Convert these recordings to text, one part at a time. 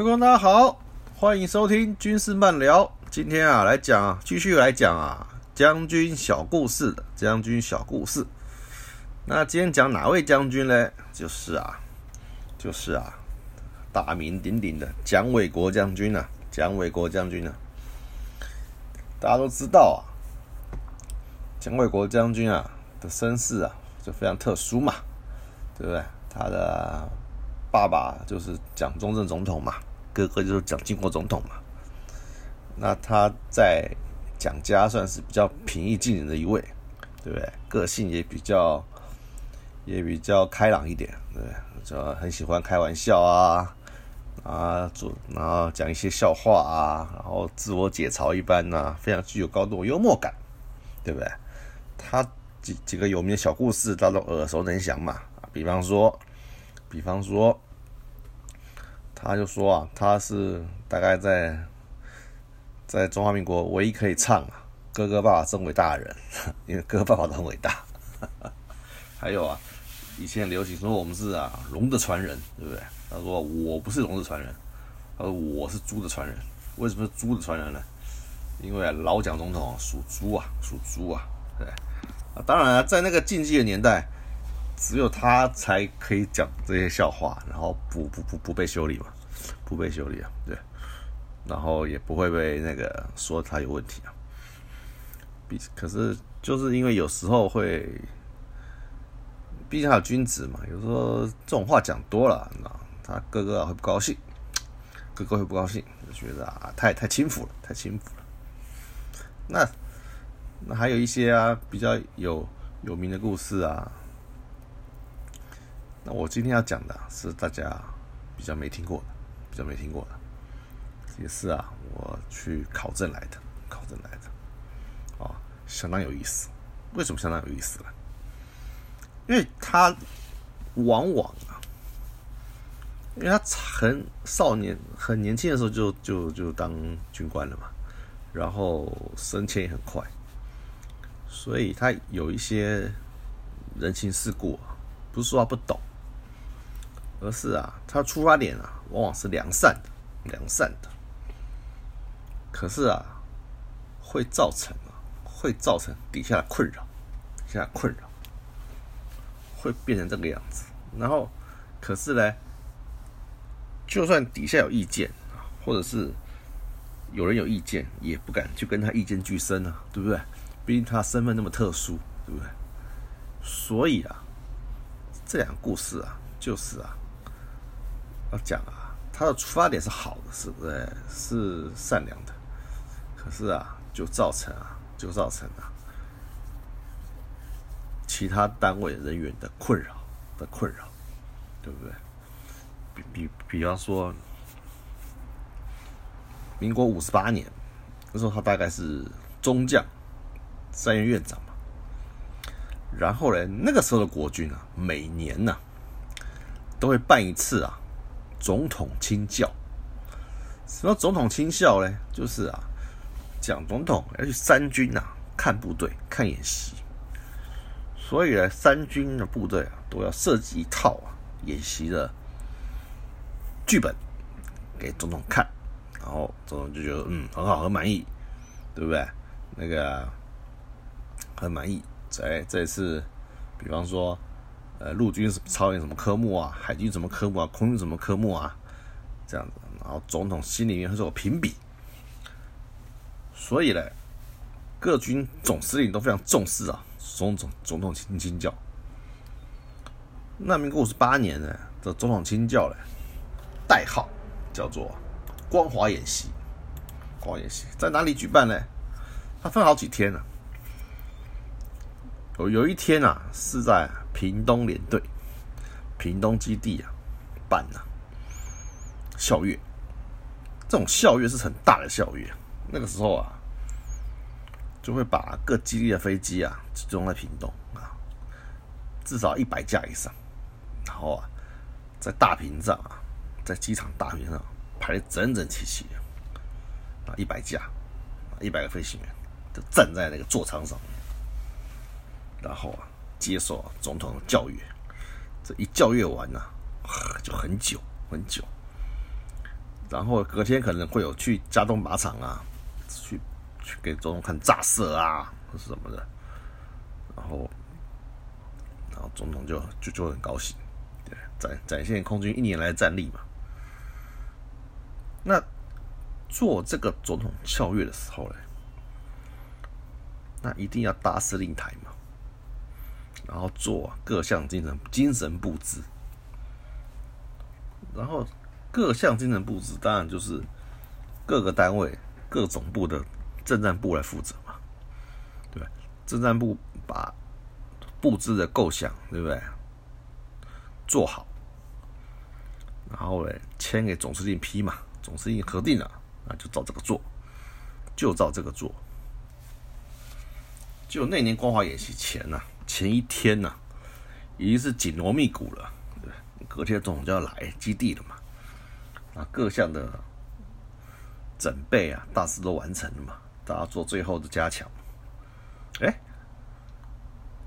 各位观众大家好，欢迎收听军事漫聊。今天啊，来讲继续来讲啊，将军小故事的将军小故事。那今天讲哪位将军呢？就是啊，就是啊，大名鼎鼎的蒋纬国将军啊，蒋纬国将军啊。大家都知道啊，蒋纬国将军啊的身世啊就非常特殊嘛，对不对？他的爸爸就是蒋中正总统嘛，哥哥就是蒋经国总统嘛。那他在蒋家算是比较平易近人的一位，对不对？个性也比较也比较开朗一点，对？就很喜欢开玩笑啊啊，做然后讲一些笑话啊，然后自我解嘲一般呐，非常具有高度幽默感，对不对？他几几个有名的小故事，大家都耳熟能详嘛。比方说，比方说，他就说啊，他是大概在在中华民国唯一可以唱啊“哥哥爸爸真伟大”的人，因为哥哥爸爸都很伟大。还有啊，以前流行说我们是啊龙的传人，对不对？他说我不是龙的传人，他说我是猪的传人。为什么是猪的传人呢？因为老蒋总统属猪啊，属猪啊，对。啊，当然了，在那个禁忌的年代。只有他才可以讲这些笑话，然后不不不不被修理嘛，不被修理啊，对，然后也不会被那个说他有问题啊。比可是就是因为有时候会，毕竟他有君子嘛，有时候这种话讲多了，那他哥哥会不高兴，哥哥会不高兴，就觉得啊太太轻浮了，太轻浮了。那那还有一些啊比较有有名的故事啊。那我今天要讲的是大家比较没听过的，比较没听过的，也是啊，我去考证来的，考证来的，啊，相当有意思。为什么相当有意思呢？因为他往往啊，因为他很少年、很年轻的时候就就就当军官了嘛，然后升迁也很快，所以他有一些人情世故，不是说他不懂。而是啊，他出发点啊，往往是良善的，良善的。可是啊，会造成啊，会造成底下的困扰，底下困扰，会变成这个样子。然后，可是呢，就算底下有意见啊，或者是有人有意见，也不敢去跟他意见俱生啊，对不对？毕竟他身份那么特殊，对不对？所以啊，这两个故事啊，就是啊。要讲啊，他的出发点是好的，是不是？是善良的。可是啊，就造成啊，就造成啊，其他单位人员的困扰的困扰，对不对？比比比方说，民国五十八年那时候，他大概是中将、三院院长嘛。然后呢，那个时候的国军啊，每年呢都会办一次啊。总统亲教，什么总统亲校呢？就是啊，蒋总统要去三军啊看部队、看演习，所以呢，三军的部队啊都要设计一套啊演习的剧本给总统看，然后总统就觉得嗯很好，很满意，对不对？那个很满意。在这次，比方说。呃，陆军是操演什么科目啊？海军什么科目啊？空军什么科目啊？这样子，然后总统心里面会做评比。所以呢，各军总司令都非常重视啊，总统总统亲亲教。那民国五十八年呢，这总统亲教呢，代号叫做光华演习。光华演习在哪里举办呢？它分好几天呢。有有一天啊，是在。屏东联队，屏东基地啊，办啊校阅，这种校阅是很大的校阅。那个时候啊，就会把各基地的飞机啊集中在屏东啊，至少一百架以上，然后啊，在大屏上啊，在机场大屏上排的整整齐齐啊，一百架，一百个飞行员就站在那个座舱上，然后啊。接受总统的教育，这一教育完呢，就很久很久。然后隔天可能会有去加东靶场啊，去去给总统看炸射啊，或是什么的，然后然后总统就就就很高兴，对，展展现空军一年来的战力嘛。那做这个总统校阅的时候嘞，那一定要搭司令台嘛，然后做各项精神精神布置，然后各项精神布置当然就是各个单位各总部的政战部来负责嘛，对吧？政战部把布置的构想，对不对？做好，然后嘞签给总司令批嘛，总司令核定了，那就照这个做，就照这个做。就那年光华演习前呐，前一天呐，已经是紧锣密鼓了，隔天总就要来基地了嘛，啊，各项的准备啊，大致都完成了嘛，大家做最后的加强。哎，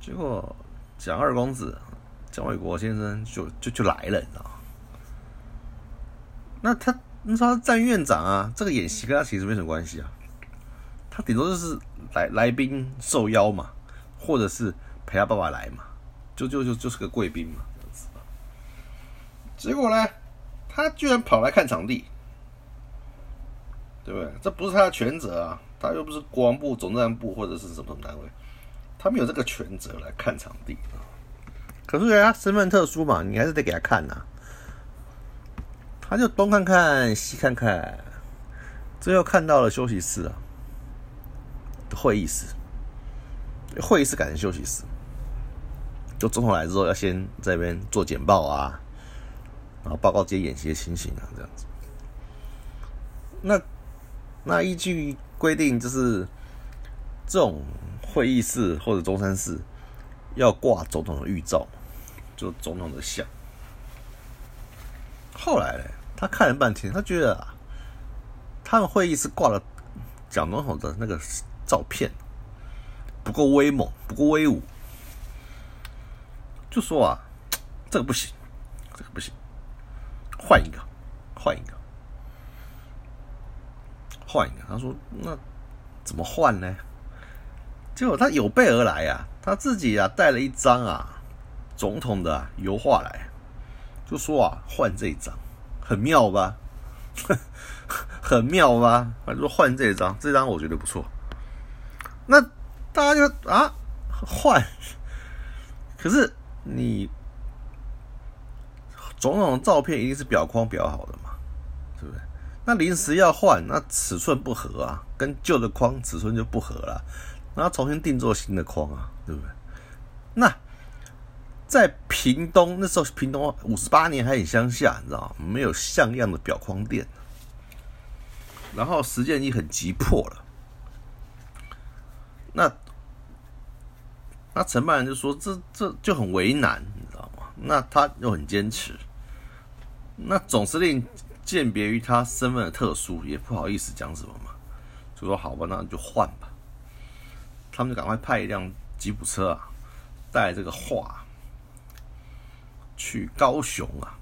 结果蒋二公子蒋纬国先生就就就来了，你知道吗？那他你说他站院长啊，这个演习跟他其实没什么关系啊。他顶多就是来来宾受邀嘛，或者是陪他爸爸来嘛，就就就就是个贵宾嘛，这样子结果呢，他居然跑来看场地，对不对？这不是他的全责啊，他又不是国防部总战部或者是什么什么单位，他没有这个全责来看场地。可是人家身份特殊嘛，你还是得给他看呐。他就东看看西看看，最后看到了休息室啊。会议室，会议室改成休息室。就总统来之后，要先在那边做简报啊，然后报告这些演习的情形啊，这样子。那那依据规定，就是这种会议室或者中山室要挂总统的预照，就总统的像。后来呢他看了半天，他觉得啊，他们会议室挂了蒋总统的那个。照片不够威猛，不够威武，就说啊，这个不行，这个不行，换一个，换一个，换一个。他说：“那怎么换呢？”结果他有备而来啊，他自己啊带了一张啊总统的油画来，就说啊换这一张，很妙吧？很妙吧？他说换这张，这张我觉得不错。那大家就啊换，可是你总统照片一定是表框裱好的嘛，对不对？那临时要换，那尺寸不合啊，跟旧的框尺寸就不合了，那重新定做新的框啊，对不对？那在屏东那时候，屏东五十八年还很乡下，你知道吗？没有像样的表框店，然后时间已经很急迫了。那那承办人就说：“这这就很为难，你知道吗？那他又很坚持。那总司令鉴别于他身份的特殊，也不好意思讲什么嘛，就说好吧，那你就换吧。他们就赶快派一辆吉普车啊，带这个画去高雄啊，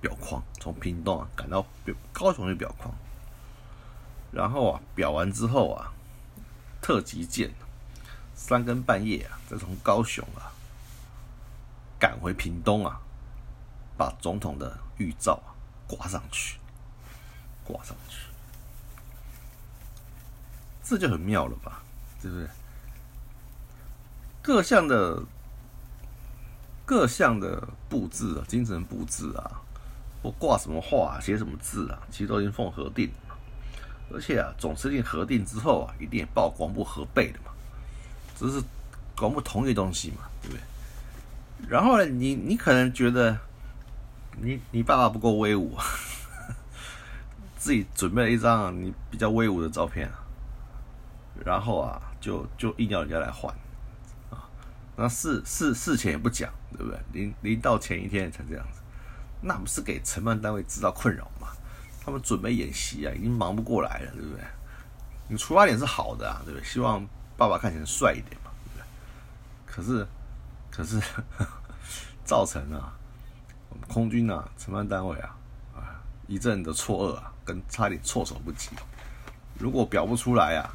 裱框，从屏东啊赶到高雄去裱框。然后啊，裱完之后啊，特急件。”三更半夜啊，再从高雄啊赶回屏东啊，把总统的预照啊挂上去，挂上去，这就很妙了吧？对不对？各项的各项的布置啊，精神布置啊，或挂什么画、写什么字啊，其实都已经奉核定了。而且啊，总司令核定之后啊，一定报光部核备的嘛。只是搞不同一个东西嘛，对不对？然后呢，你你可能觉得你你爸爸不够威武，自己准备了一张你比较威武的照片，然后啊，就就硬要人家来换啊，那事事事前也不讲，对不对？临临到前一天才这样子，那不是给承办单位制造困扰嘛？他们准备演习啊，已经忙不过来了，对不对？你出发点是好的啊，对不对？希望。爸爸看起来帅一点嘛，对不对？可是，可是造成啊，我们空军啊，承办单位啊，啊，一阵的错愕啊，跟差点措手不及。如果表不出来啊，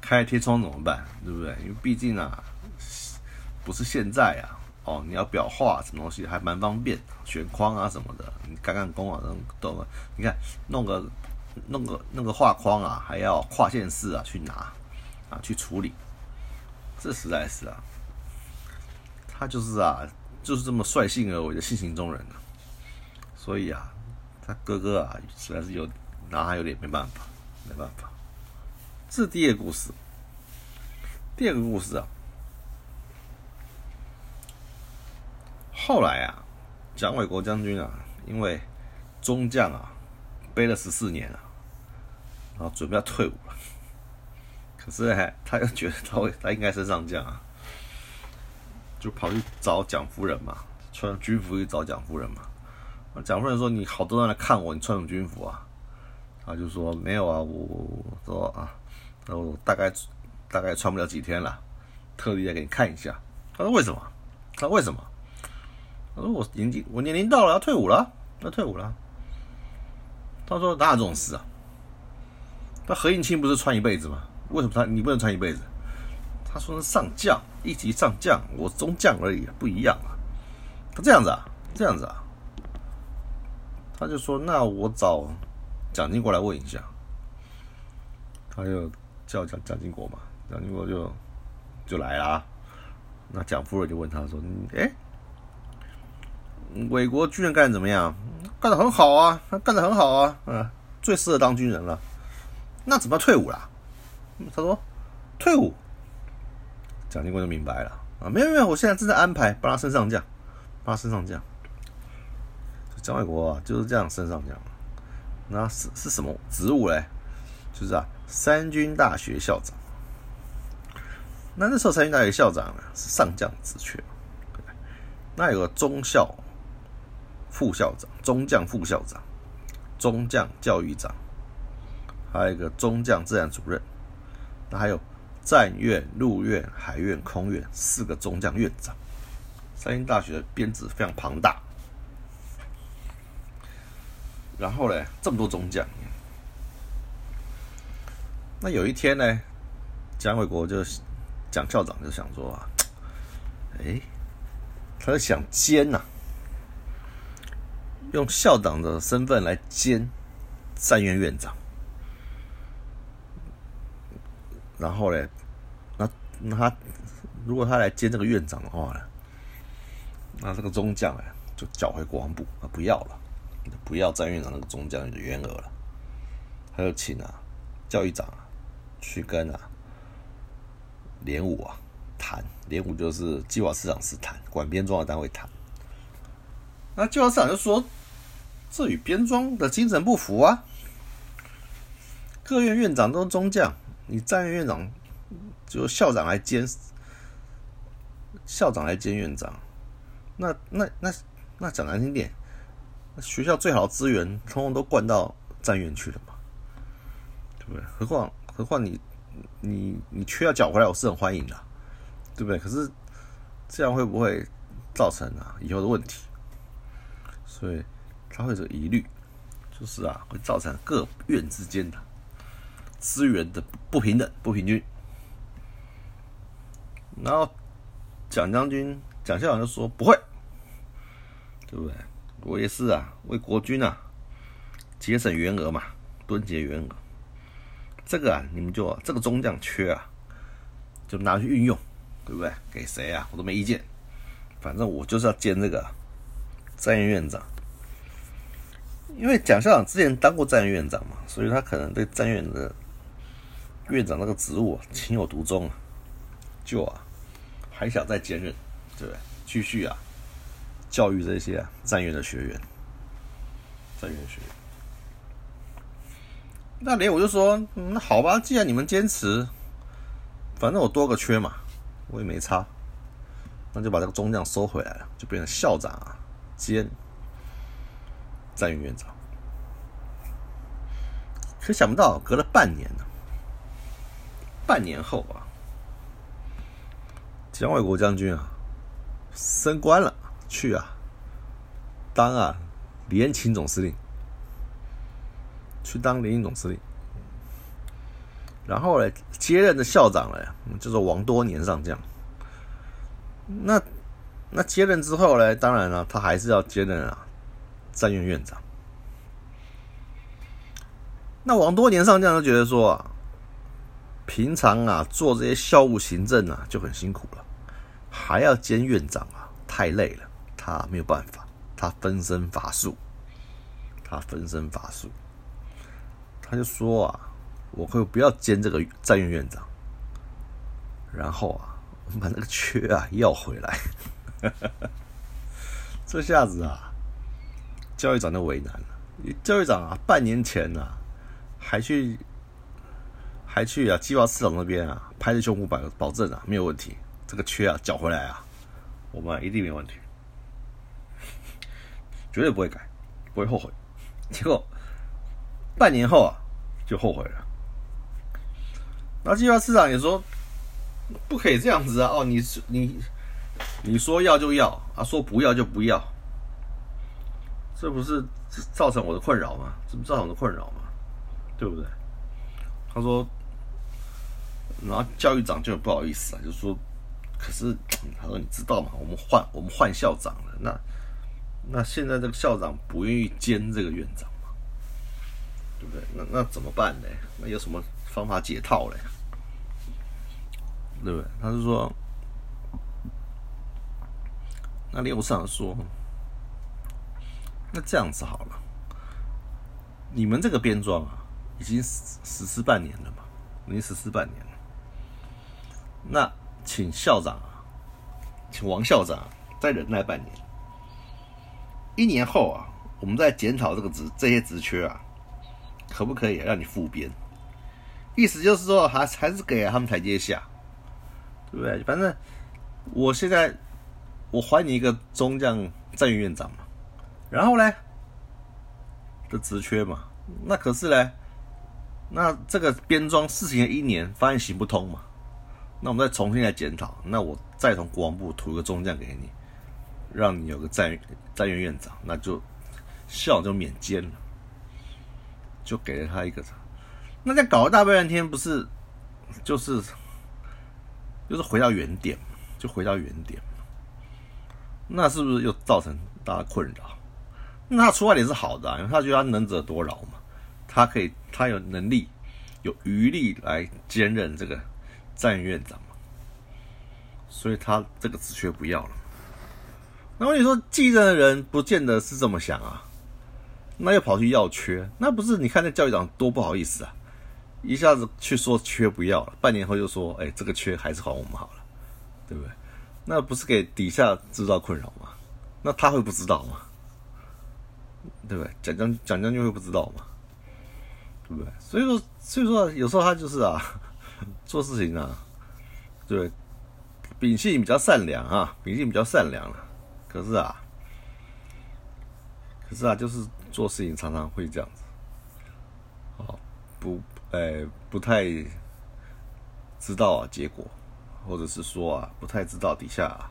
开贴窗怎么办？对不对？因为毕竟啊，不是现在啊，哦，你要裱画什么东西还蛮方便，选框啊什么的，你干干工啊，都懂你看弄个弄个那个画框啊，还要跨线式啊去拿啊去处理，这实在是啊，他就是啊，就是这么率性而为的性情中人啊，所以啊，他哥哥啊实在是有拿他有点没办法。没办法，这是第一个故事。第二个故事啊，后来啊，蒋纬国将军啊，因为中将啊，背了十四年了，然后准备要退伍，是还他又觉得他会他应该是上将啊，就跑去找蒋夫人嘛，穿军服去找蒋夫人嘛。蒋夫人说：“你好多人来看我，你穿什么军服啊？”他就说没有啊，我说啊，我大概大概穿不了几天了，特地来给你看一下。他说为什么？他说为什么？他说我年纪我年龄到了要退伍了，要退伍了。他说哪有这种事啊？那何应钦不是穿一辈子吗？为什么他你不能穿一辈子？他说是上将一级上将，我中将而已，不一样啊。他这样子啊，这样子啊。他就说那我找。蒋经国来问一下，他就叫蒋蒋经国嘛，蒋经国就就来了啊。那蒋夫人就问他说：“哎，韦国军人干的怎么样？干的很好啊，他干的很好啊，嗯，最适合当军人了。那怎么退伍了？”他说：“退伍。”蒋经国就明白了啊，没有没有，我现在正在安排帮他升上将，帮他升上将。蒋纬国啊就是这样升上将。那是是什么职务嘞？就是啊，三军大学校长。那那时候三军大学校长呢是上将职缺。那有个中校副校长、中将副校长、中将教育长，还有一个中将自然主任。那还有战院、陆院、海院、空院四个中将院长。三星大学的编制非常庞大。然后呢，这么多中将，那有一天呢，蒋纬国就蒋校长就想说啊，哎，他就想兼呐，用校长的身份来兼战院院长。然后呢，那那他如果他来兼这个院长的话呢，那这个中将呢就叫回国防部，啊不要了。不要战院长那个中将的员额了，他就请啊教育长啊去跟啊连武啊谈，连武就是计划市长是谈，管编装的单位谈。那计划市长就说，这与编装的精神不符啊，各院院长都是中将，你战院院长就校长来兼，校长来兼院长，那那那那讲难听点。学校最好的资源，通通都灌到战院去了嘛，对不对？何况何况你你你缺要缴回来，我是很欢迎的，对不对？可是这样会不会造成啊以后的问题？所以他会有疑虑，就是啊会造成各院之间的资源的不平等、不平均。然后蒋将军、蒋校长就说不会，对不对？我也是啊，为国军啊节省员额嘛，蹲节员额。这个啊，你们就这个中将缺啊，就拿去运用，对不对？给谁啊？我都没意见。反正我就是要兼这个战院院长，因为蒋校长之前当过战院院长嘛，所以他可能对战院的院长那个职务情有独钟啊，就啊还想再兼任，对不对？继续啊。教育这些啊战院的学员，战院学员。那连我就说，那好吧，既然你们坚持，反正我多个缺嘛，我也没差，那就把这个中将收回来了，就变成校长啊兼战院院长。可想不到，隔了半年呢，半年后啊，蒋纬国将军啊升官了。去啊，当啊，联勤总司令，去当联营总司令。然后呢，接任的校长呢，叫做王多年上将。那那接任之后呢，当然了，他还是要接任啊，战院院长。那王多年上将就觉得说啊，平常啊做这些校务行政啊就很辛苦了，还要兼院长啊，太累了，他没有办法，他分身乏术，他分身乏术，他就说啊，我可以不要兼这个战院院长，然后啊，我把那个缺啊要回来，这下子啊，教育长就为难了，教育长啊，半年前啊。还去，还去啊！计划市场那边啊，拍着胸脯保保证啊，没有问题。这个缺啊，缴回来啊，我们一定没问题，绝对不会改，不会后悔。结果半年后啊，就后悔了。那计划市场也说，不可以这样子啊！哦，你你你说要就要啊，说不要就不要，这不是造成我的困扰吗？这不造成我的困扰吗？对不对？他说，然后教育长就很不好意思啊，就说，可是他说你知道吗？我们换我们换校长了，那那现在这个校长不愿意兼这个院长嘛，对不对？那那怎么办呢？那有什么方法解套嘞？对不对？他是说，那刘长说，那这样子好了，你们这个编装啊。已经实实施半年了嘛，已经实施半年了。那请校长，请王校长再忍耐半年。一年后啊，我们再检讨这个职这些职缺啊，可不可以让你复编？意思就是说，还还是给他们台阶下，对不对？反正我现在我还你一个中将战院长嘛，然后呢，的职缺嘛，那可是呢。那这个编装事情一年，发现行不通嘛？那我们再重新来检讨。那我再从国防部吐一个中将给你，让你有个战战院院长，那就校就免监了，就给了他一个。那再搞了大半天，不是就是就是回到原点，就回到原点。那是不是又造成大家困扰？那出发点是好的，因为他觉得他能者多劳嘛。他可以，他有能力、有余力来兼任这个战院长嘛？所以他这个职缺不要了。那我你说，继任的人不见得是这么想啊。那又跑去要缺，那不是？你看那教育长多不好意思啊！一下子去说缺不要了，半年后又说，哎，这个缺还是还我们好了，对不对？那不是给底下制造困扰吗？那他会不知道吗？对不对？蒋将蒋将军会不知道吗？对不对？所以说，所以说，有时候他就是啊，做事情啊，对，秉性比较善良啊，秉性比较善良了。可是啊，可是啊，就是做事情常常会这样子，哦，不，哎，不太知道啊结果，或者是说啊，不太知道底下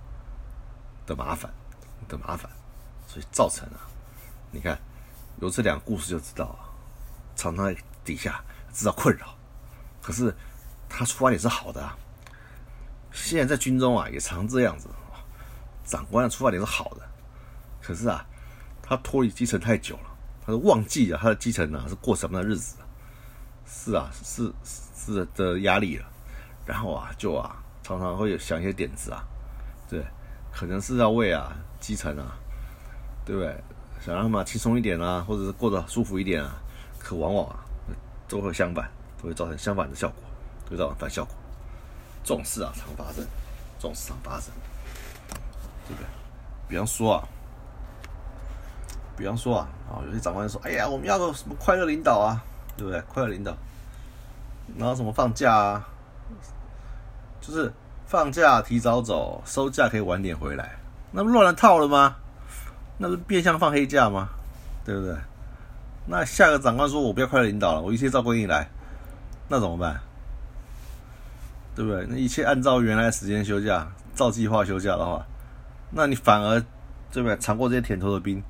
的麻烦的麻烦，所以造成啊，你看有这两个故事就知道啊，常常。底下制造困扰，可是他出发点是好的啊。现在在军中啊，也常这样子，长官的出发点是好的，可是啊，他脱离基层太久了，他都忘记了他的基层呢是过什么样的日子，是啊，是是的压力了，然后啊，就啊，常常会有想一些点子啊，对，可能是要为啊基层啊，对不对？想让他们轻松一点啊，或者是过得舒服一点啊，可往往啊。都会相反，都会造成相反的效果，就造反效果。这种事啊，常发生，这种事常发生，对不对？比方说啊，比方说啊，啊，有些长官说：“哎呀，我们要个什么快乐领导啊，对不对？快乐领导，然后什么放假啊，就是放假提早走，收假可以晚点回来，那不乱了套了吗？那不是变相放黑假吗？对不对？”那下个长官说：“我不要快乐领导了，我一切照规定来。”那怎么办？对不对？那一切按照原来时间休假，照计划休假的话，那你反而对不对？尝过这些甜头的兵，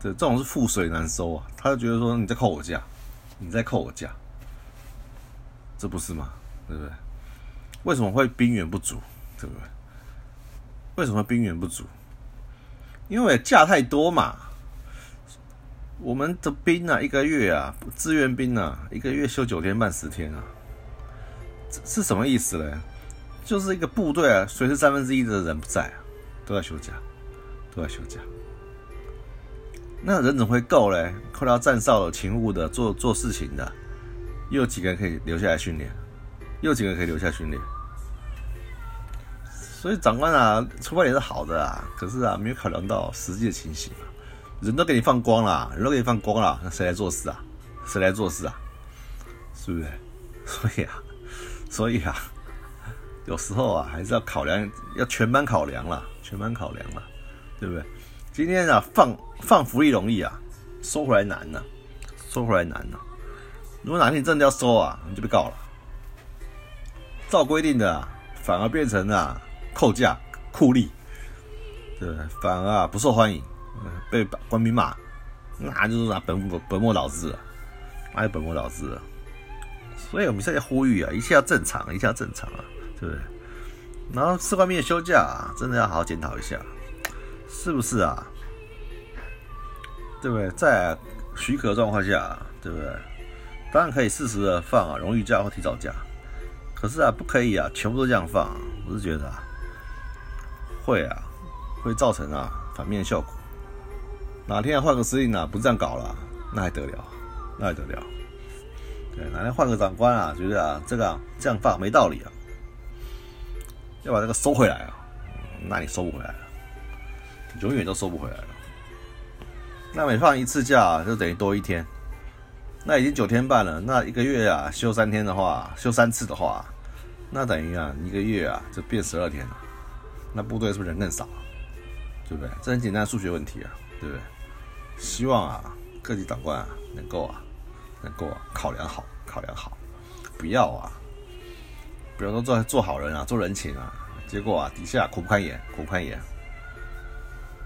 这这种是覆水难收啊！他就觉得说你在扣我假，你在扣我假，这不是吗？对不对？为什么会兵源不足？对不对？为什么兵源不足？因为假太多嘛。我们的兵啊，一个月啊，志愿兵啊，一个月休九天半十天啊，是什么意思呢？就是一个部队啊，随时三分之一的人不在啊，都在休假，都在休假。那人怎么会够嘞？扣掉站哨的、勤务的、做做事情的，又有几个人可以留下来训练？又有几个人可以留下训练？所以长官啊，出发点是好的啊，可是啊，没有考量到实际的情形。人都给你放光了，人都给你放光了，那谁来做事啊？谁来做事啊？是不是？所以啊，所以啊，有时候啊，还是要考量，要全班考量了，全班考量了，对不对？今天啊，放放福利容易啊，收回来难呢，收回来难呢。如果哪天真的要收啊，你就被告了。照规定的，反而变成了扣价、酷吏，对不对？反而啊，不受欢迎。被官兵骂，那就是啊本本末倒置了，那就本末倒置了。所以我们现在呼吁啊，一切要正常，一切要正常啊，对不对？然后士官兵的休假，真的要好好检讨一下，是不是啊？对不对？在许可状况下，对不对？当然可以适时的放啊，荣誉假或提早假，可是啊，不可以啊，全部都这样放。我是觉得啊，会啊，会造成啊反面效果。哪天要换个司令啊，不这样搞了，那还得了？那还得了？对，哪天换个长官啊，觉得啊，这个这样放没道理啊，要把这个收回来啊，那你收不回来了，永远都收不回来了。那每放一次假就等于多一天，那已经九天半了，那一个月啊休三天的话，休三次的话，那等于啊一个月啊就变十二天了，那部队是不是人更少？对不对？这很简单数学问题啊，对不对？希望啊，各级长官啊，能够啊，能够，考量好，考量好，不要啊，不要说做做好人啊，做人情啊，结果啊，底下苦不堪言，苦不堪言。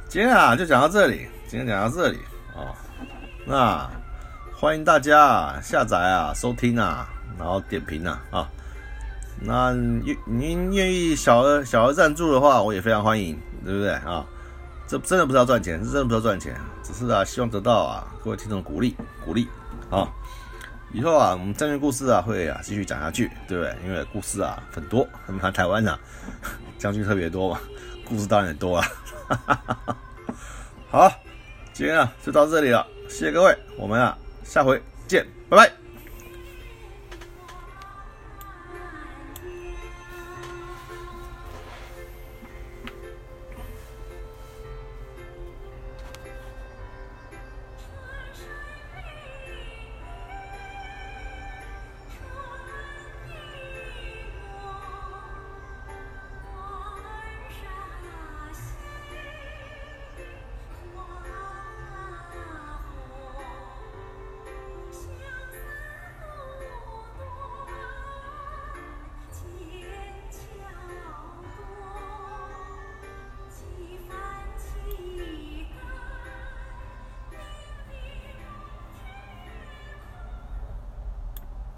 今天啊，就讲到这里，今天讲到这里啊，那欢迎大家下载啊，收听啊，然后点评啊，啊，那愿您愿意小额小额赞助的话，我也非常欢迎，对不对啊？这真的不是要赚钱，是真的不是要赚钱，只是啊，希望得到啊各位听众鼓励鼓励啊。以后啊，我们战略故事啊会啊继续讲下去，对不对？因为故事啊很多，我们看台湾啊将军特别多嘛，故事当然也多啊。好，今天啊就到这里了，谢谢各位，我们啊下回见，拜拜。